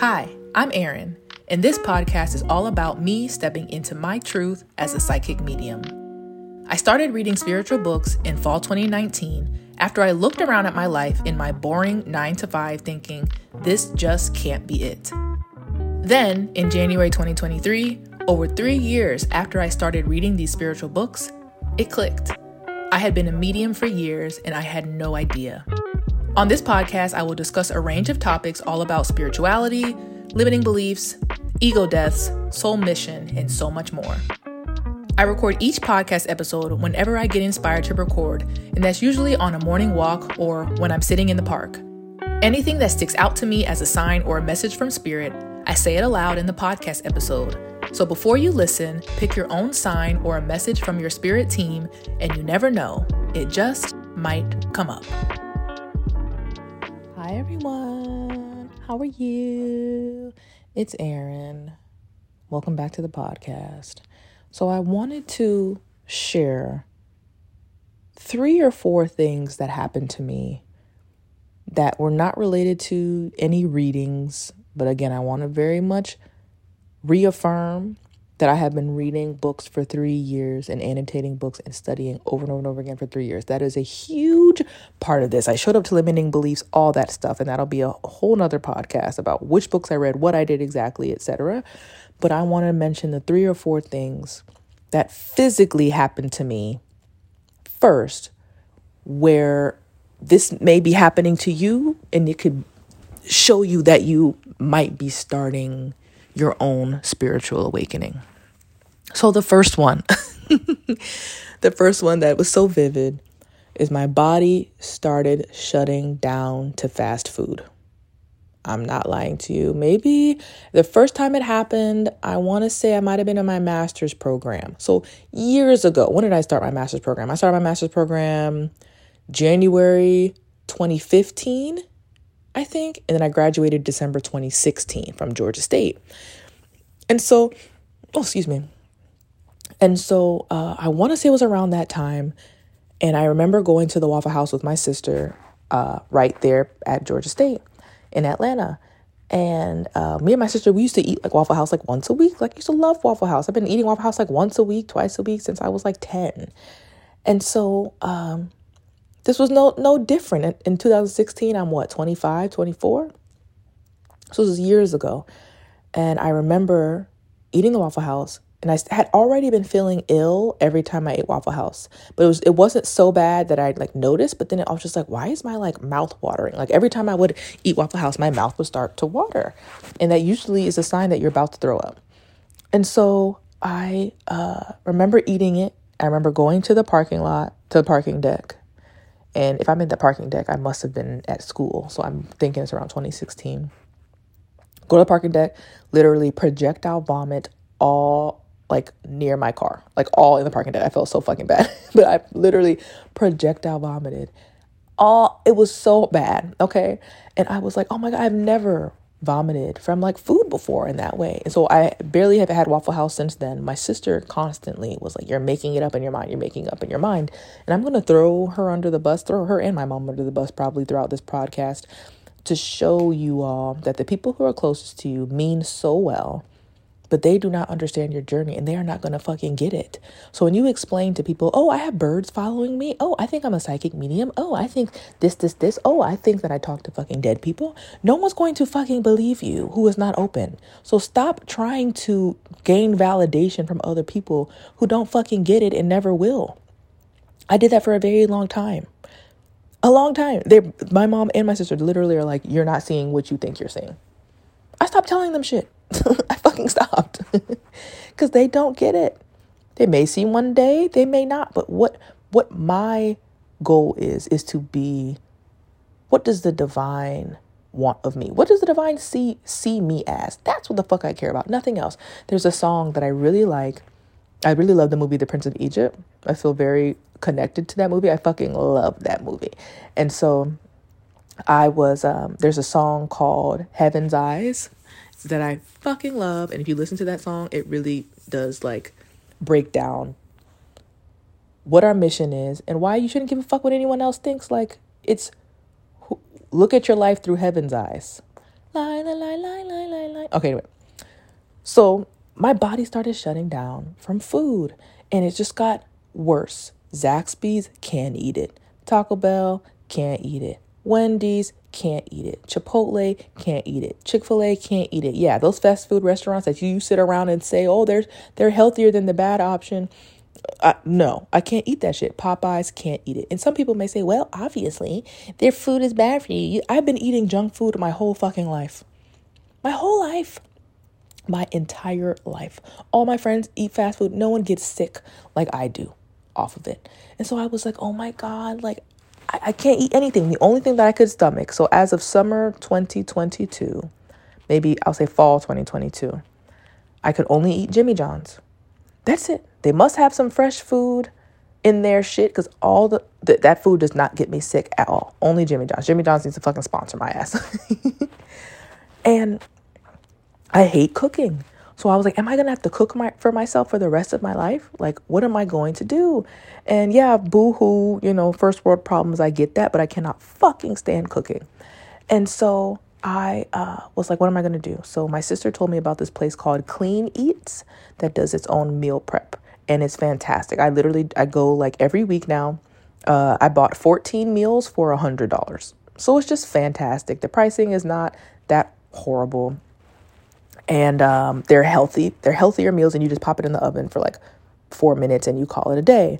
Hi, I'm Erin, and this podcast is all about me stepping into my truth as a psychic medium. I started reading spiritual books in fall 2019 after I looked around at my life in my boring 9 to 5 thinking, this just can't be it. Then, in January 2023, over three years after I started reading these spiritual books, it clicked. I had been a medium for years and I had no idea. On this podcast, I will discuss a range of topics all about spirituality, limiting beliefs, ego deaths, soul mission, and so much more. I record each podcast episode whenever I get inspired to record, and that's usually on a morning walk or when I'm sitting in the park. Anything that sticks out to me as a sign or a message from spirit, I say it aloud in the podcast episode. So before you listen, pick your own sign or a message from your spirit team, and you never know, it just might come up. Hi, everyone. How are you? It's Erin. Welcome back to the podcast. So, I wanted to share three or four things that happened to me that were not related to any readings. But again, I want to very much reaffirm that I have been reading books for three years and annotating books and studying over and over and over again for three years. That is a huge part of this. I showed up to limiting beliefs, all that stuff, and that'll be a whole nother podcast about which books I read, what I did exactly, etc. But I want to mention the three or four things that physically happened to me first, where this may be happening to you, and it could show you that you might be starting your own spiritual awakening. So, the first one, the first one that was so vivid is my body started shutting down to fast food. I'm not lying to you. Maybe the first time it happened, I want to say I might have been in my master's program. So, years ago, when did I start my master's program? I started my master's program January 2015. I think. And then I graduated December 2016 from Georgia State. And so, oh, excuse me. And so uh, I want to say it was around that time. And I remember going to the Waffle House with my sister uh, right there at Georgia State in Atlanta. And uh, me and my sister, we used to eat like Waffle House like once a week. Like, I used to love Waffle House. I've been eating Waffle House like once a week, twice a week since I was like 10. And so um, this was no no different. In, in 2016, I'm what, 25, 24? So this was years ago. And I remember eating the Waffle House and I had already been feeling ill every time I ate Waffle House. But it was it wasn't so bad that I'd like noticed, but then I was just like, why is my like mouth watering? Like every time I would eat Waffle House, my mouth would start to water. And that usually is a sign that you're about to throw up. And so I uh, remember eating it. I remember going to the parking lot, to the parking deck, and if I'm in the parking deck, I must have been at school. So I'm thinking it's around 2016. Go to the parking deck, literally projectile vomit all like near my car, like all in the parking deck. I felt so fucking bad, but I literally projectile vomited. All it was so bad, okay? And I was like, oh my God, I've never vomited from like food before in that way. And so I barely have had Waffle House since then. My sister constantly was like, You're making it up in your mind, you're making up in your mind. And I'm gonna throw her under the bus, throw her and my mom under the bus probably throughout this podcast to show you all that the people who are closest to you mean so well but they do not understand your journey and they are not going to fucking get it. So when you explain to people, oh, I have birds following me. Oh, I think I'm a psychic medium. Oh, I think this, this, this. Oh, I think that I talk to fucking dead people. No one's going to fucking believe you who is not open. So stop trying to gain validation from other people who don't fucking get it and never will. I did that for a very long time. A long time. They, my mom and my sister literally are like, you're not seeing what you think you're seeing. I stopped telling them shit. I fucking stopped because they don't get it. They may see one day, they may not. But what what my goal is is to be. What does the divine want of me? What does the divine see see me as? That's what the fuck I care about. Nothing else. There's a song that I really like. I really love the movie The Prince of Egypt. I feel very connected to that movie. I fucking love that movie. And so I was um, there's a song called Heaven's Eyes that I fucking love. And if you listen to that song, it really does like break down what our mission is and why you shouldn't give a fuck what anyone else thinks. Like, it's look at your life through heaven's eyes. Lie, lie, lie, lie, lie, lie, lie. Okay, anyway. So my body started shutting down from food and it just got worse. Zaxby's can't eat it. Taco Bell can't eat it. Wendy's can't eat it. Chipotle can't eat it. Chick-fil-A can't eat it. Yeah, those fast food restaurants that you sit around and say, "Oh, they're they're healthier than the bad option." Uh, no, I can't eat that shit. Popeyes can't eat it. And some people may say, well, obviously, their food is bad for you. I've been eating junk food my whole fucking life. My whole life. My entire life. All my friends eat fast food. No one gets sick like I do off of it. And so I was like, oh my God, like, I, I can't eat anything. The only thing that I could stomach. So as of summer 2022, maybe I'll say fall 2022, I could only eat Jimmy John's. That's it. They must have some fresh food in their shit because all the, the, that food does not get me sick at all. Only Jimmy John's. Jimmy John's needs to fucking sponsor my ass. and I hate cooking. So I was like, am I gonna have to cook my for myself for the rest of my life? Like, what am I going to do? And yeah, boo hoo, you know, first world problems, I get that, but I cannot fucking stand cooking. And so I uh, was like, what am I going to do? So my sister told me about this place called Clean Eats that does its own meal prep. And it's fantastic. I literally, I go like every week now. Uh, I bought 14 meals for a $100. So it's just fantastic. The pricing is not that horrible. And um, they're healthy. They're healthier meals, and you just pop it in the oven for like four minutes and you call it a day.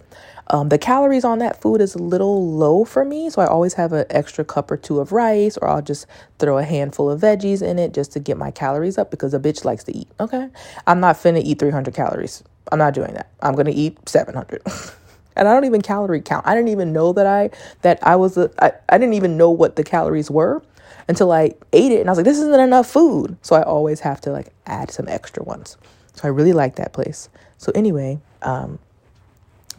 Um, the calories on that food is a little low for me, so I always have an extra cup or two of rice, or I'll just throw a handful of veggies in it just to get my calories up because a bitch likes to eat. Okay, I'm not finna eat 300 calories. I'm not doing that. I'm gonna eat 700. and I don't even calorie count. I didn't even know that I that I was a, I, I didn't even know what the calories were until I ate it and I was like this isn't enough food. So I always have to like add some extra ones. So I really like that place. So anyway, um,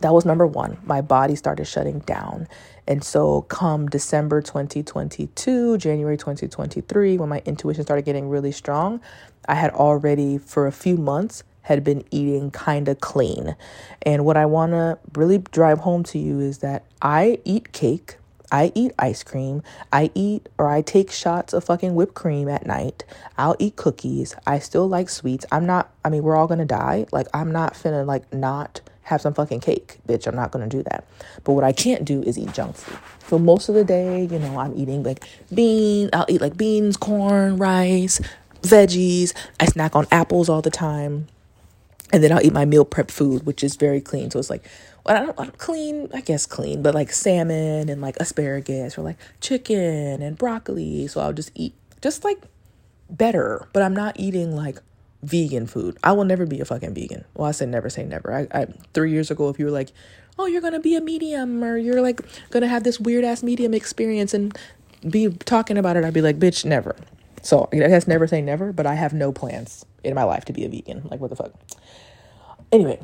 that was number one. My body started shutting down. And so, come December 2022, January 2023, when my intuition started getting really strong, I had already, for a few months, had been eating kind of clean. And what I want to really drive home to you is that I eat cake. I eat ice cream. I eat or I take shots of fucking whipped cream at night. I'll eat cookies. I still like sweets. I'm not, I mean, we're all gonna die. Like, I'm not finna, like, not have some fucking cake, bitch. I'm not gonna do that. But what I can't do is eat junk food. So most of the day, you know, I'm eating like beans. I'll eat like beans, corn, rice, veggies. I snack on apples all the time. And then I'll eat my meal prep food, which is very clean. So it's like, I don't, I don't clean, I guess clean, but like salmon and like asparagus or like chicken and broccoli. So I'll just eat just like better, but I'm not eating like vegan food. I will never be a fucking vegan. Well, I said never say never. I, I three years ago, if you were like, oh, you're gonna be a medium or you're like gonna have this weird ass medium experience and be talking about it, I'd be like, bitch, never. So I guess never say never, but I have no plans in my life to be a vegan. Like what the fuck. Anyway,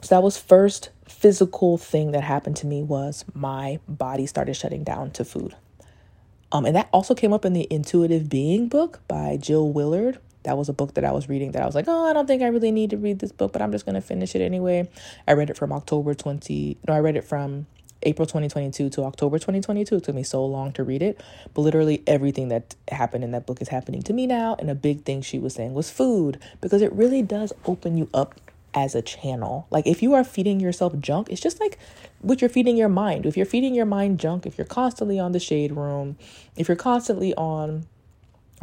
so that was first physical thing that happened to me was my body started shutting down to food. Um, and that also came up in the Intuitive Being book by Jill Willard that was a book that I was reading that I was like, oh, I don't think I really need to read this book, but I'm just going to finish it anyway. I read it from October 20, no, I read it from April 2022 to October 2022. It took me so long to read it, but literally everything that happened in that book is happening to me now. And a big thing she was saying was food, because it really does open you up as a channel. Like if you are feeding yourself junk, it's just like what you're feeding your mind. If you're feeding your mind junk, if you're constantly on the shade room, if you're constantly on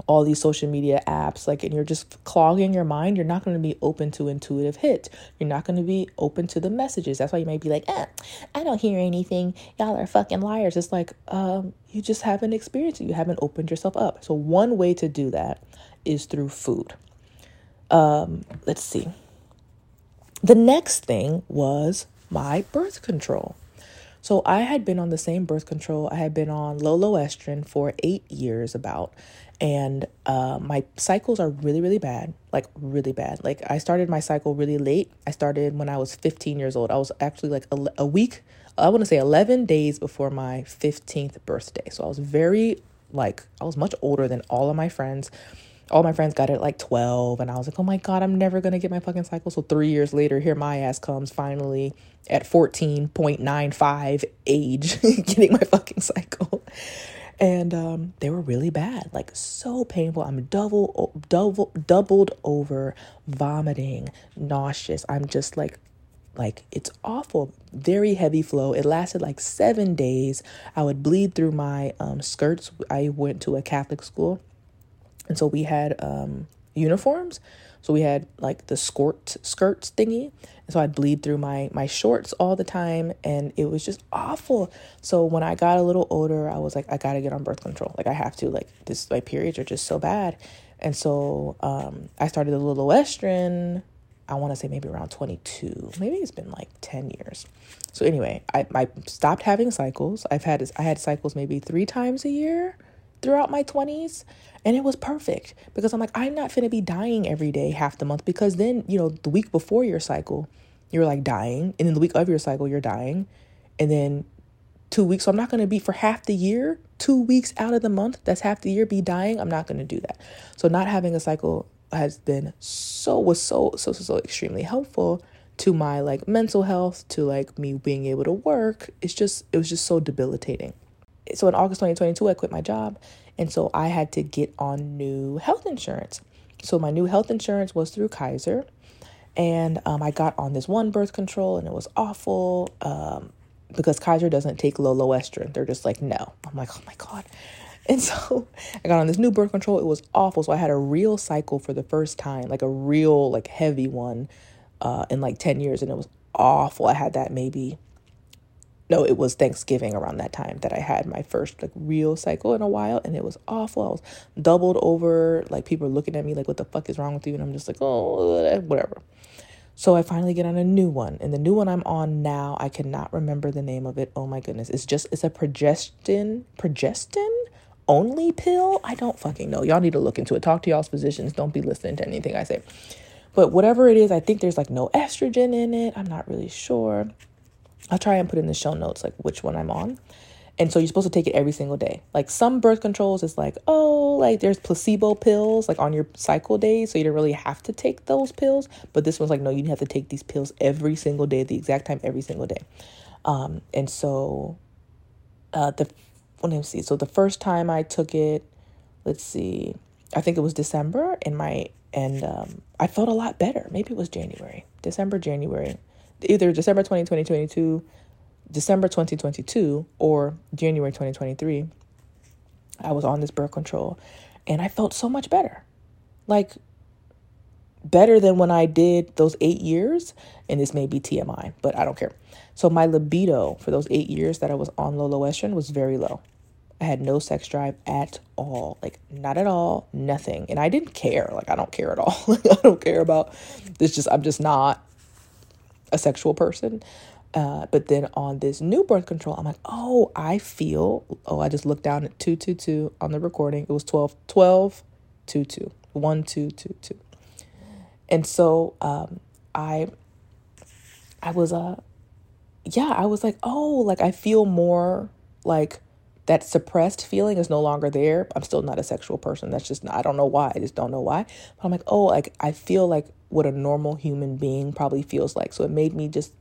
all these social media apps like and you're just clogging your mind you're not going to be open to intuitive hit. You're not going to be open to the messages. That's why you might be like eh, i don't hear anything. Y'all are fucking liars. It's like um, you just haven't experienced it. You haven't opened yourself up. So one way to do that is through food. Um, let's see the next thing was my birth control. So I had been on the same birth control. I had been on low for eight years about, and uh, my cycles are really really bad like really bad. Like i started my cycle really late. I started when i was 15 years old. I was actually like a, a week i want to say 11 days before my 15th birthday. So i was very like i was much older than all of my friends all my friends got it like 12 and i was like oh my god i'm never gonna get my fucking cycle so three years later here my ass comes finally at 14.95 age getting my fucking cycle and um, they were really bad, like so painful. I'm double, double, doubled over, vomiting, nauseous. I'm just like, like it's awful. Very heavy flow. It lasted like seven days. I would bleed through my um, skirts. I went to a Catholic school, and so we had um, uniforms. So we had like the skirt skirts thingy. And so I'd bleed through my my shorts all the time and it was just awful. So when I got a little older, I was like, I gotta get on birth control. Like I have to, like this my periods are just so bad. And so um, I started a Lo Loestrin, I want to say maybe around 22. Maybe it's been like 10 years. So anyway, I, I stopped having cycles. I've had I had cycles maybe three times a year throughout my 20s and it was perfect because I'm like, I'm not going to be dying every day half the month because then, you know, the week before your cycle, you're like dying. And then the week of your cycle, you're dying. And then two weeks. So I'm not going to be for half the year, two weeks out of the month, that's half the year, be dying. I'm not going to do that. So not having a cycle has been so, was so, so, so, so extremely helpful to my like mental health, to like me being able to work. It's just, it was just so debilitating. So in August 2022, I quit my job and so I had to get on new health insurance. So my new health insurance was through Kaiser. And um, I got on this one birth control and it was awful um, because Kaiser doesn't take low. They're just like, no. I'm like, oh my God. And so I got on this new birth control. It was awful. So I had a real cycle for the first time, like a real, like heavy one uh, in like 10 years. And it was awful. I had that maybe no, it was Thanksgiving around that time that I had my first like real cycle in a while and it was awful. I was doubled over, like people were looking at me like what the fuck is wrong with you and I'm just like, "Oh, whatever." So I finally get on a new one. And the new one I'm on now, I cannot remember the name of it. Oh my goodness. It's just it's a progestin progestin only pill. I don't fucking know. Y'all need to look into it. Talk to y'all's physicians. Don't be listening to anything I say. But whatever it is, I think there's like no estrogen in it. I'm not really sure. I'll try and put in the show notes like which one I'm on. And so you're supposed to take it every single day. Like some birth controls is like, oh, like there's placebo pills like on your cycle days, so you don't really have to take those pills. But this one's like, no, you have to take these pills every single day the exact time every single day. Um, and so uh the let me see. So the first time I took it, let's see, I think it was December and my and um I felt a lot better. Maybe it was January. December, January either December 2022, December 2022, or January 2023, I was on this birth control and I felt so much better. Like, better than when I did those eight years. And this may be TMI, but I don't care. So, my libido for those eight years that I was on low low was very low. I had no sex drive at all. Like, not at all, nothing. And I didn't care. Like, I don't care at all. I don't care about this. Just, I'm just not a sexual person. Uh, but then on this new birth control, I'm like, oh, I feel, oh, I just looked down at 222 on the recording. It was 12, 12, 22, 1, 2, 2, 2. And so um, I, I was, uh, yeah, I was like, oh, like I feel more like that suppressed feeling is no longer there. I'm still not a sexual person. That's just, I don't know why. I just don't know why. But I'm like, oh, like I feel like what a normal human being probably feels like. So it made me just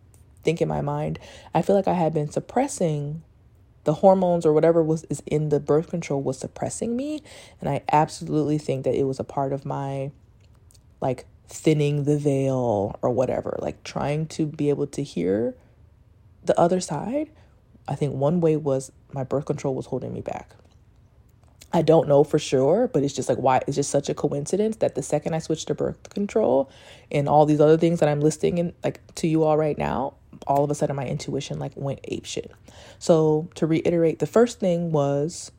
think in my mind, I feel like I had been suppressing the hormones or whatever was is in the birth control was suppressing me and I absolutely think that it was a part of my like thinning the veil or whatever, like trying to be able to hear the other side. I think one way was my birth control was holding me back. I don't know for sure, but it's just like why it's just such a coincidence that the second I switched to birth control and all these other things that I'm listing in like to you all right now, all of a sudden my intuition like went ape shit. So to reiterate, the first thing was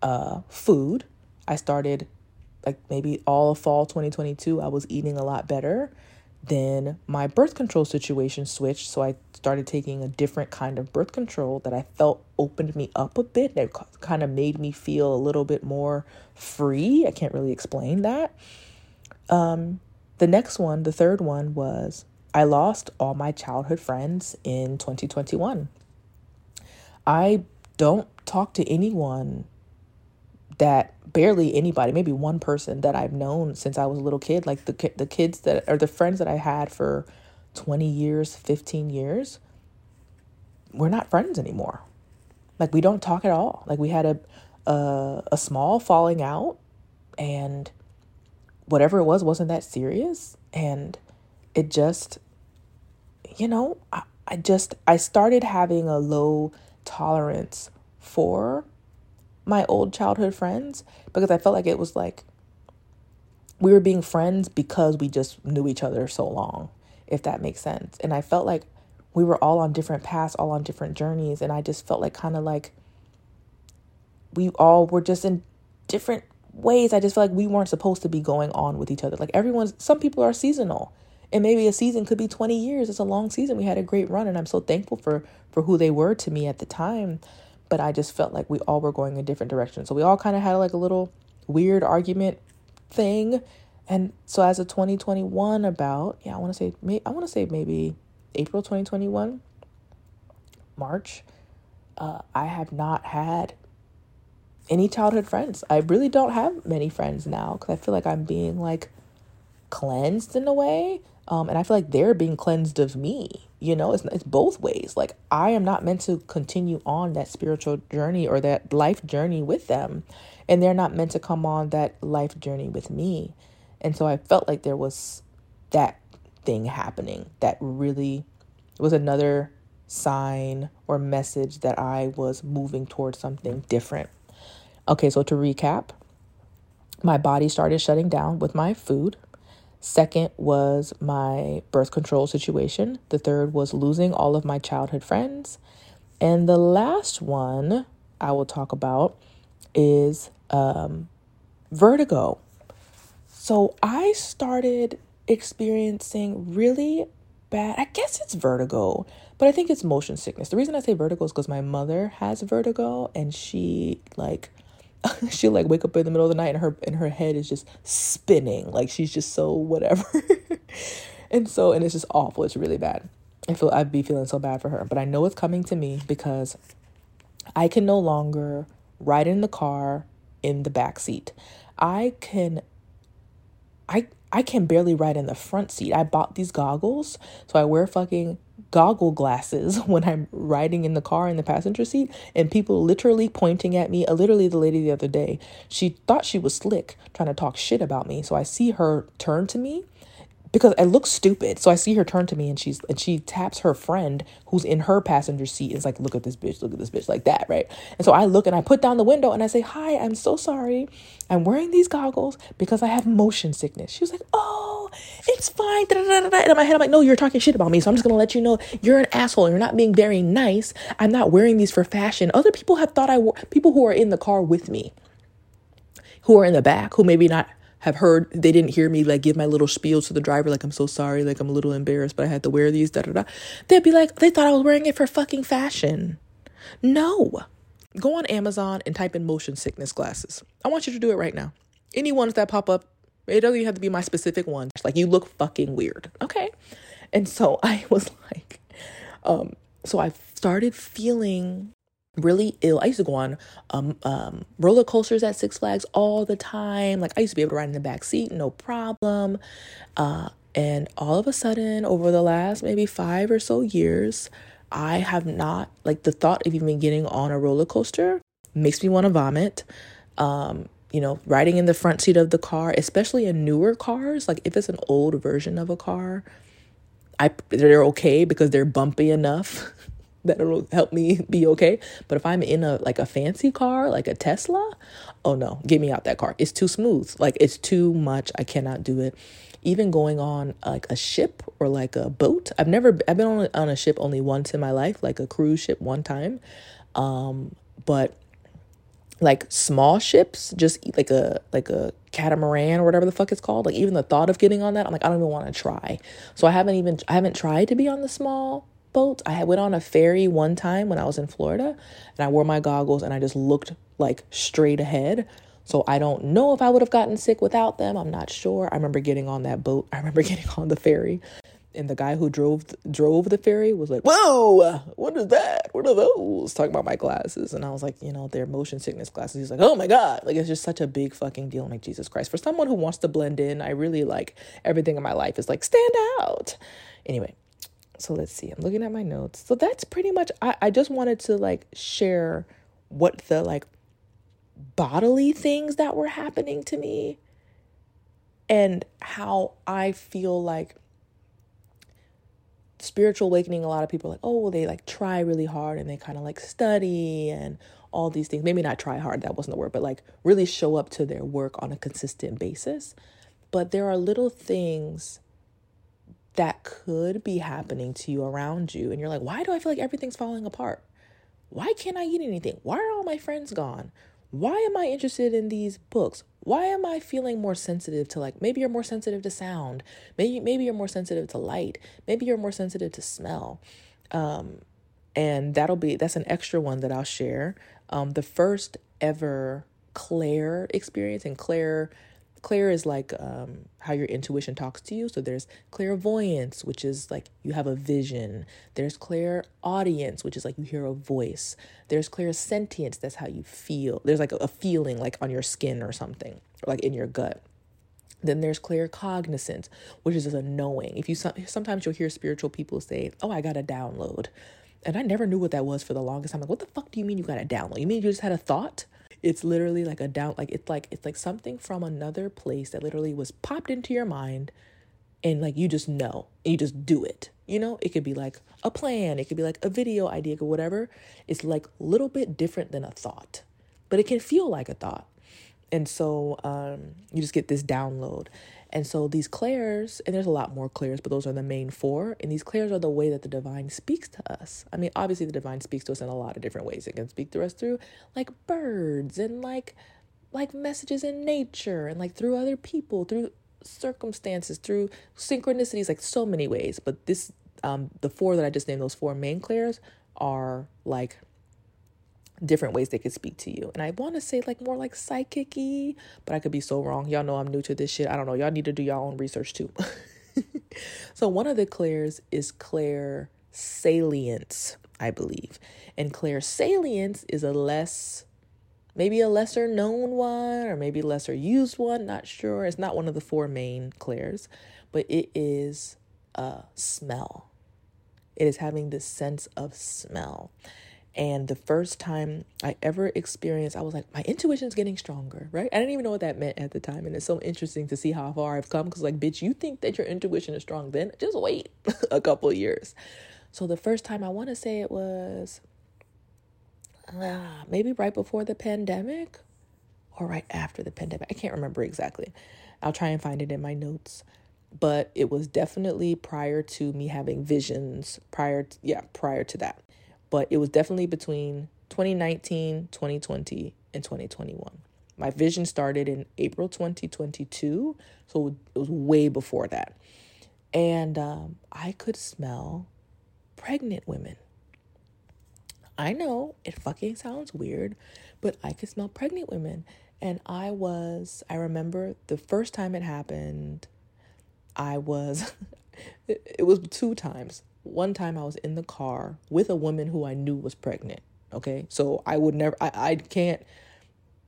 uh food. I started like maybe all of fall 2022, I was eating a lot better. Then my birth control situation switched. So I started taking a different kind of birth control that I felt opened me up a bit. That kind of made me feel a little bit more free. I can't really explain that. Um, the next one, the third one, was I lost all my childhood friends in 2021. I don't talk to anyone that barely anybody, maybe one person that I've known since I was a little kid, like the the kids that are the friends that I had for 20 years, 15 years, we're not friends anymore. Like we don't talk at all. Like we had a a, a small falling out and whatever it was wasn't that serious and it just you know I, I just i started having a low tolerance for my old childhood friends because i felt like it was like we were being friends because we just knew each other so long if that makes sense and i felt like we were all on different paths all on different journeys and i just felt like kind of like we all were just in different ways. I just felt like we weren't supposed to be going on with each other. Like everyone's, some people are seasonal, and maybe a season could be 20 years. It's a long season. We had a great run, and I'm so thankful for for who they were to me at the time. But I just felt like we all were going in different directions. So we all kind of had like a little weird argument thing. And so as of 2021 about, yeah, I want to say may, I want to say maybe April 2021, March, uh, I have not had any childhood friends. I really don't have many friends now because I feel like I'm being like cleansed in a way. Um, and I feel like they're being cleansed of me. You know, it's it's both ways. Like I am not meant to continue on that spiritual journey or that life journey with them, and they're not meant to come on that life journey with me. And so I felt like there was that thing happening that really was another sign or message that I was moving towards something different. Okay, so to recap, my body started shutting down with my food. Second was my birth control situation. The third was losing all of my childhood friends. And the last one I will talk about is um, vertigo. So I started experiencing really bad, I guess it's vertigo, but I think it's motion sickness. The reason I say vertigo is because my mother has vertigo and she, like, she'll like wake up in the middle of the night and her and her head is just spinning. Like she's just so whatever. And so and it's just awful. It's really bad. I feel i'd be feeling so bad for her. But i know it's coming to me because i can no longer ride in the car in the back seat. I can i i can barely ride in the front seat. I bought these goggles so i wear fucking goggle glasses when I'm riding in the car in the passenger seat and people literally pointing at me. Uh, literally, the lady the other day, she thought she was slick trying to talk shit about me. So I see her turn to me because it looks stupid. So I see her turn to me and she's and she taps her friend who's in her passenger seat and is like, look at this bitch, look at this bitch, like that, right? And so I look and I put down the window and I say, Hi, I'm so sorry. I'm wearing these goggles because I have motion sickness. She was like, Oh, it's fine. And in my head, I'm like, No, you're talking shit about me. So I'm just gonna let you know you're an asshole. You're not being very nice. I'm not wearing these for fashion. Other people have thought I wore people who are in the car with me who are in the back who maybe not have heard they didn't hear me like give my little spiel to the driver like I'm so sorry like I'm a little embarrassed but I had to wear these da da da. They'd be like they thought I was wearing it for fucking fashion. No. Go on Amazon and type in motion sickness glasses. I want you to do it right now. Any ones that pop up it doesn't even have to be my specific one like you look fucking weird. Okay? And so I was like um so I started feeling really ill. I used to go on um, um, roller coasters at Six Flags all the time. Like I used to be able to ride in the back seat, no problem. Uh, and all of a sudden, over the last maybe five or so years, I have not like the thought of even getting on a roller coaster makes me want to vomit. Um, you know, riding in the front seat of the car, especially in newer cars, like if it's an old version of a car, I they're okay because they're bumpy enough that'll help me be okay. But if I'm in a like a fancy car, like a Tesla, oh no, get me out that car. It's too smooth. Like it's too much. I cannot do it. Even going on like a ship or like a boat. I've never I've been on on a ship only once in my life, like a cruise ship one time. Um, but like small ships, just like a like a catamaran or whatever the fuck it's called. Like even the thought of getting on that, I'm like I don't even want to try. So I haven't even I haven't tried to be on the small boat. I went on a ferry one time when I was in Florida and I wore my goggles and I just looked like straight ahead. So I don't know if I would have gotten sick without them. I'm not sure. I remember getting on that boat. I remember getting on the ferry and the guy who drove drove the ferry was like, "Whoa, what is that? What are those?" Talking about my glasses, and I was like, "You know, they're motion sickness glasses." He's like, "Oh my god!" Like it's just such a big fucking deal. I'm like, Jesus Christ! For someone who wants to blend in, I really like everything in my life is like stand out. Anyway, so let's see i'm looking at my notes. So that's pretty much i, I just wanted to like share what the like bodily things that were happening to me and how I feel like spiritual awakening a lot of people like oh well they like try really hard and they kind of like study and all these things. Maybe not try hard that wasn't the word but like really show up to their work on a consistent basis. But there are little things that could be happening to you around you and you're like why do i feel like everything's falling apart why can't i eat anything why are all my friends gone why am I interested in these books? Why am I feeling more sensitive to like maybe you're more sensitive to sound, maybe maybe you're more sensitive to light, maybe you're more sensitive to smell. Um, and that'll be that's an extra one that I'll share. Um, the first ever Claire experience, and Clair Clair is like um, how your intuition talks to you. So there's clairvoyance, which is like you have a vision. There's clairaudience, which is like you hear a voice. There's clairsentience, that's how you feel. There's like a, feeling like on your skin or something, or like in your gut. Then there's claircognizance, which is a knowing. If you sometimes you'll hear spiritual people say, "Oh, I got a download," and I never knew what that was for the longest time. Like, what the fuck do you mean you got a download? You mean you just had a thought? It's literally like a down like it's like it's like something from another place that literally was popped into your mind and like you just know and you just do it. You know, it could be like a plan, it could be like a video idea or whatever. It's like a little bit different than a thought, but it can feel like a thought. And so um, you just get this download. And so these clairs, and there's a lot more clairs, but those are the main four. And these clairs are the way that the divine speaks to us. I mean, obviously, the divine speaks to us in a lot of different ways. It can speak to us through like birds and like like messages in nature and like through other people, through circumstances, through synchronicities, like so many ways. But this, um, the four that I just named, those four main clairs are like different ways they could speak to you. And I want to say like more like psychic but I could be so wrong. Y'all know I'm new to this shit. I don't know. Y'all need to do your own research too. so one of the clairs is Clair salience, I believe. And Clairsalience is a less maybe a lesser known one or maybe lesser used one, not sure. It's not one of the four main clairs, but it is a smell. It is having this sense of smell. And the first time I ever experienced, I was like, my intuition's getting stronger, right? I didn't even know what that meant at the time. And it's so interesting to see how far I've come because, like, bitch, you think that your intuition is strong, then just wait a couple years. So the first time I want to say it was uh, maybe right before the pandemic or right after the pandemic. I can't remember exactly. I'll try and find it in my notes. But it was definitely prior to me having visions, prior, to, yeah, prior to that but it was definitely between 2019, 2020, and 2021. My vision started in April 2022, so it was way before that. And um, I could smell pregnant women. I know it fucking sounds weird, but I could smell pregnant women. And I was, I remember the first time it happened, I was, it was two times one time I was in the car with a woman who I knew was pregnant. Okay. So I would never, I, I can't,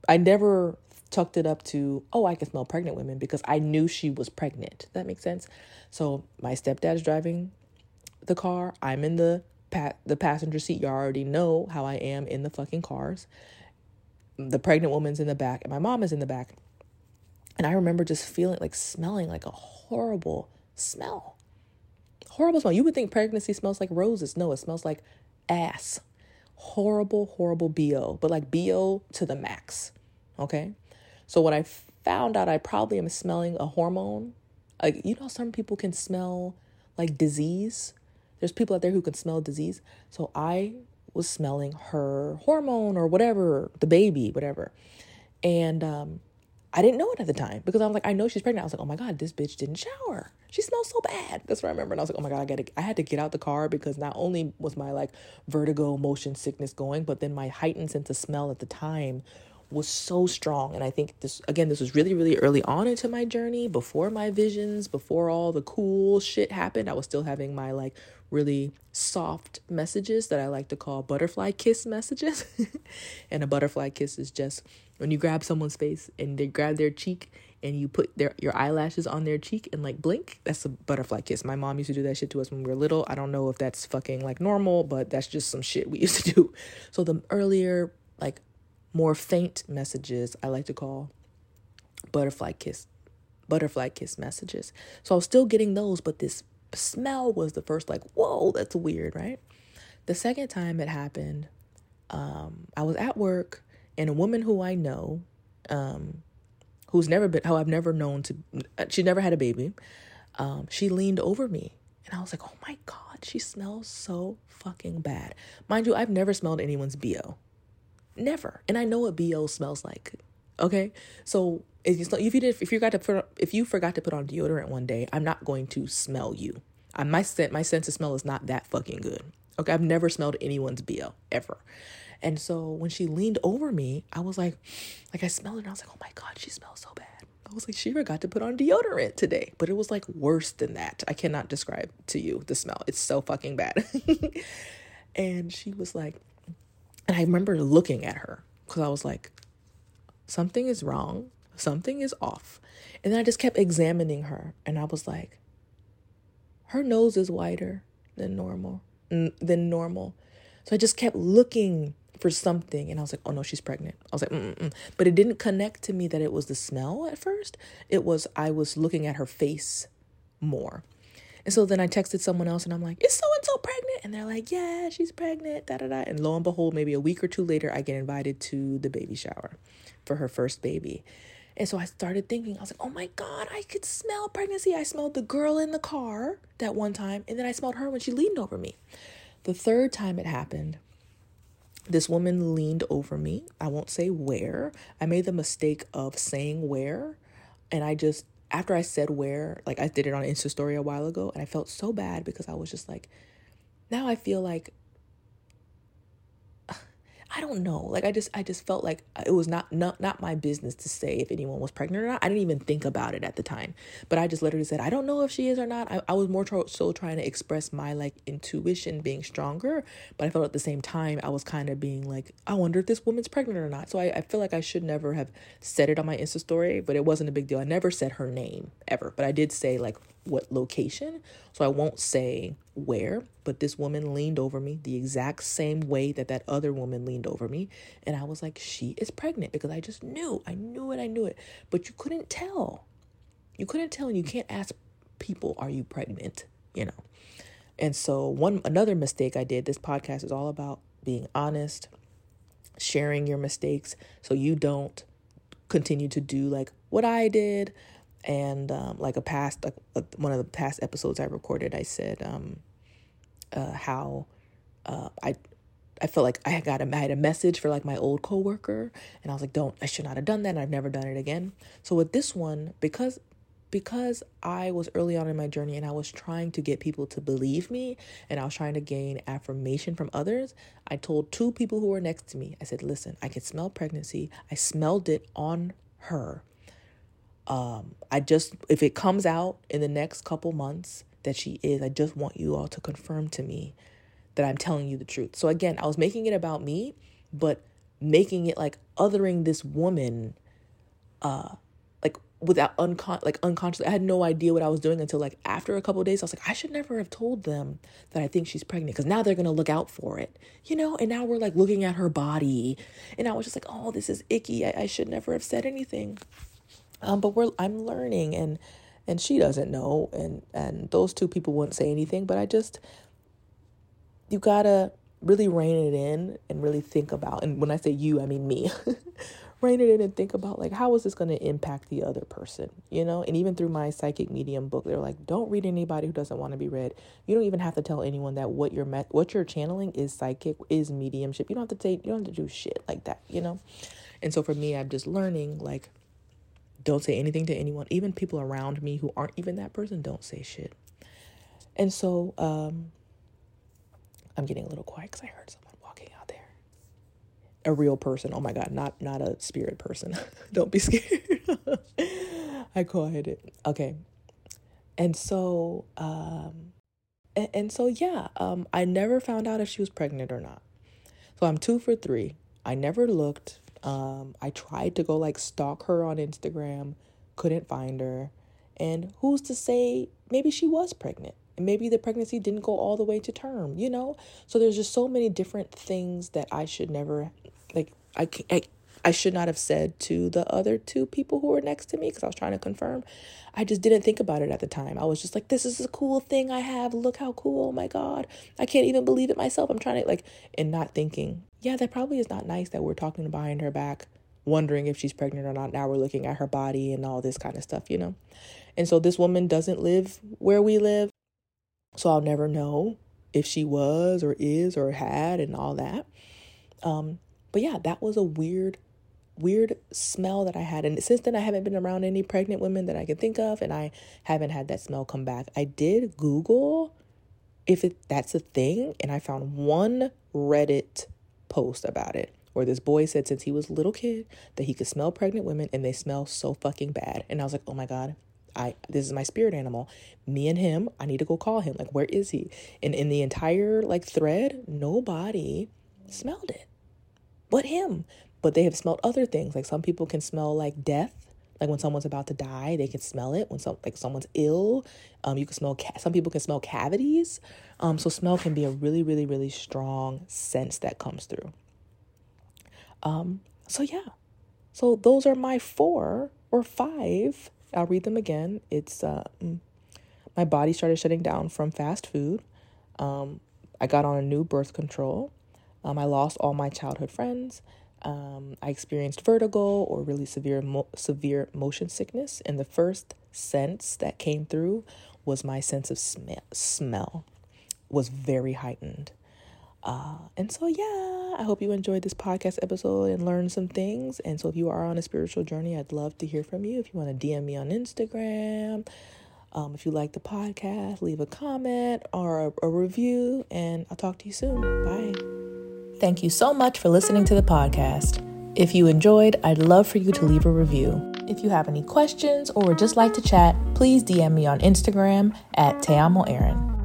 I never tucked it up to, oh, I can smell pregnant women because I knew she was pregnant. That makes sense? So my stepdad's driving the car. I'm in the pa- the passenger seat. You already know how I am in the fucking cars. The pregnant woman's in the back, and my mom is in the back. And I remember just feeling like smelling like a horrible smell horrible smell. You would think pregnancy smells like roses. No, it smells like ass. Horrible, horrible BO, but like BO to the max. Okay. So when I found out, I probably am smelling a hormone. Like, you know, some people can smell like disease. There's people out there who can smell disease. So I was smelling her hormone or whatever, the baby, whatever. And um, I didn't know it at the time because I was like, I know she's pregnant. I was like, oh my God, this bitch didn't shower. She smells so bad. That's what I remember. And I was like, oh my God, I gotta I had to get out the car because not only was my like vertigo motion sickness going, but then my heightened sense of smell at the time was so strong. And I think this again, this was really, really early on into my journey, before my visions, before all the cool shit happened. I was still having my like really soft messages that I like to call butterfly kiss messages. and a butterfly kiss is just when you grab someone's face and they grab their cheek and you put their your eyelashes on their cheek and like blink, that's a butterfly kiss. My mom used to do that shit to us when we were little. I don't know if that's fucking like normal, but that's just some shit we used to do. So the earlier like more faint messages I like to call butterfly kiss butterfly kiss messages. So I was still getting those, but this smell was the first like, whoa, that's weird, right? The second time it happened, um, I was at work and a woman who I know, um, who's never been, how I've never known to, she never had a baby. Um, she leaned over me and I was like, oh my God, she smells so fucking bad. Mind you, I've never smelled anyone's BO. Never. And I know what BO smells like. Okay. So if you, if you did, if you got to put, if you forgot to put on deodorant one day, I'm not going to smell you. I, my scent, my sense of smell is not that fucking good. Okay. I've never smelled anyone's BO ever. And so when she leaned over me, I was like, like I smelled it and I was like, oh my God, she smells so bad. I was like, she forgot to put on deodorant today. But it was like worse than that. I cannot describe to you the smell. It's so fucking bad. and she was like, and I remember looking at her because I was like, something is wrong. Something is off. And then I just kept examining her and I was like, her nose is wider than normal, than normal. So I just kept looking for something and I was like, oh no, she's pregnant. I was like, Mm-mm-mm. but it didn't connect to me that it was the smell at first. It was, I was looking at her face more. And so then I texted someone else and I'm like, is so and so pregnant? And they're like, yeah, she's pregnant, da da da. And lo and behold, maybe a week or two later, I get invited to the baby shower for her first baby. And so I started thinking, I was like, oh my God, I could smell pregnancy. I smelled the girl in the car that one time, and then I smelled her when she leaned over me. The third time it happened, this woman leaned over me. I won't say where. I made the mistake of saying where. And I just, after I said where, like I did it on Insta story a while ago, and I felt so bad because I was just like, now I feel like I don't know. Like I just I just felt like it was not not not my business to say if anyone was pregnant or not. I didn't even think about it at the time. But I just literally said, I don't know if she is or not. I, I was more so trying to express my like intuition being stronger. But I felt at the same time I was kind of being like, I wonder if this woman's pregnant or not. So I, I feel like I should never have said it on my Insta story, but it wasn't a big deal. I never said her name ever. But I did say like what location. So I won't say where, but this woman leaned over me the exact same way that that other woman leaned over me. And I was like, she is pregnant because I just knew. I knew it. I knew it. But you couldn't tell. You couldn't tell. And you can't ask people, are you pregnant? You know? And so, one another mistake I did, this podcast is all about being honest, sharing your mistakes so you don't continue to do like what I did and um, like a past uh, one of the past episodes I recorded, I said um, uh, how uh, I I felt like I got a, I had a message for like my old coworker, and I was like, don't I should not have done that. and I've never done it again. So with this one, because because I was early on in my journey and I was trying to get people to believe me and I was trying to gain affirmation from others, I told two people who were next to me, I said, listen, I can smell pregnancy. I smelled it on her. Um, I just, if it comes out in the next couple months that she is, I just want you all to confirm to me that I'm telling you the truth. So again, I was making it about me, but making it like othering this woman, uh, like without uncon like unconsciously. I had no idea what I was doing until like after a couple days. I was like, I should never have told them that I think she's pregnant because now they're gonna look out for it, you know. And now we're like looking at her body, and I was just like, oh, this is icky. I, I should never have said anything. Um, but we're I'm learning and and she doesn't know and and those two people wouldn't say anything, but I just you gotta really rein it in and really think about and when I say you, I mean me. rein it in and think about like how is this going to impact the other person you know? And even through my psychic medium book they're like don't read anybody who doesn't want to be read. You don't even have to tell anyone that what you're met what you're channeling is psychic is mediumship. You don't have to take you don't have to do shit like that you know? And so for me i'm just learning like don't say anything to anyone. Even people around me who aren't even that person, don't say shit. And so um, I'm getting a little quiet because I heard someone walking out there. A real person. Oh my God, not not a spirit person. don't be scared. I quieted it. Okay. And so um and, and so yeah, um I never found out if she was pregnant or not. So I'm two for three. I never looked. Um, I tried to go like stalk her on Instagram, couldn't find her. And who's to say maybe she was pregnant? And maybe the pregnancy didn't go all the way to term, you know? So there's just so many different things that I should never like I, I I should not have said to the other two people who were next to me because I was trying to confirm. I just didn't think about it at the time. I was just like, this is a cool thing I have. Look how cool. Oh my God. I can't even believe it myself. I'm trying to, like, and not thinking, yeah, that probably is not nice that we're talking behind her back, wondering if she's pregnant or not. Now we're looking at her body and all this kind of stuff, you know? And so this woman doesn't live where we live. So I'll never know if she was or is or had and all that. Um, but yeah, that was a weird weird smell that I had. And since then, I haven't been around any pregnant women that I can think of, and I haven't had that smell come back. I did Google if it, that's a thing, and I found one Reddit post about it where this boy said since he was a little kid that he could smell pregnant women and they smell so fucking bad. And I was like, oh my God. I this is my spirit animal. Me and him, I need to go call him. Like, where is he? And in the entire like thread, nobody smelled it but him. But they have smelled other things. Like some people can smell like death. Like when someone's about to die, they can smell it. When some like someone's ill, um, you can smell. Ca- some people can smell cavities. Um, so smell can be a really, really, really strong sense that comes through. Um, so yeah, so those are my four or five. I'll read them again. It's uh, mm, my body started shutting down from fast food. Um, I got on a new birth control. Um, I lost all my childhood friends. Um, I experienced vertigo or really severe mo- severe motion sickness, and the first sense that came through was my sense of sm- smell was very heightened. Uh, and so, yeah, I hope you enjoyed this podcast episode and learned some things. And so, if you are on a spiritual journey, I'd love to hear from you. If you want to DM me on Instagram, um, if you like the podcast, leave a comment or a, a review, and I'll talk to you soon. Bye. Thank you so much for listening to the podcast. If you enjoyed, I'd love for you to leave a review. If you have any questions or would just like to chat, please DM me on Instagram at Te Amo Aaron.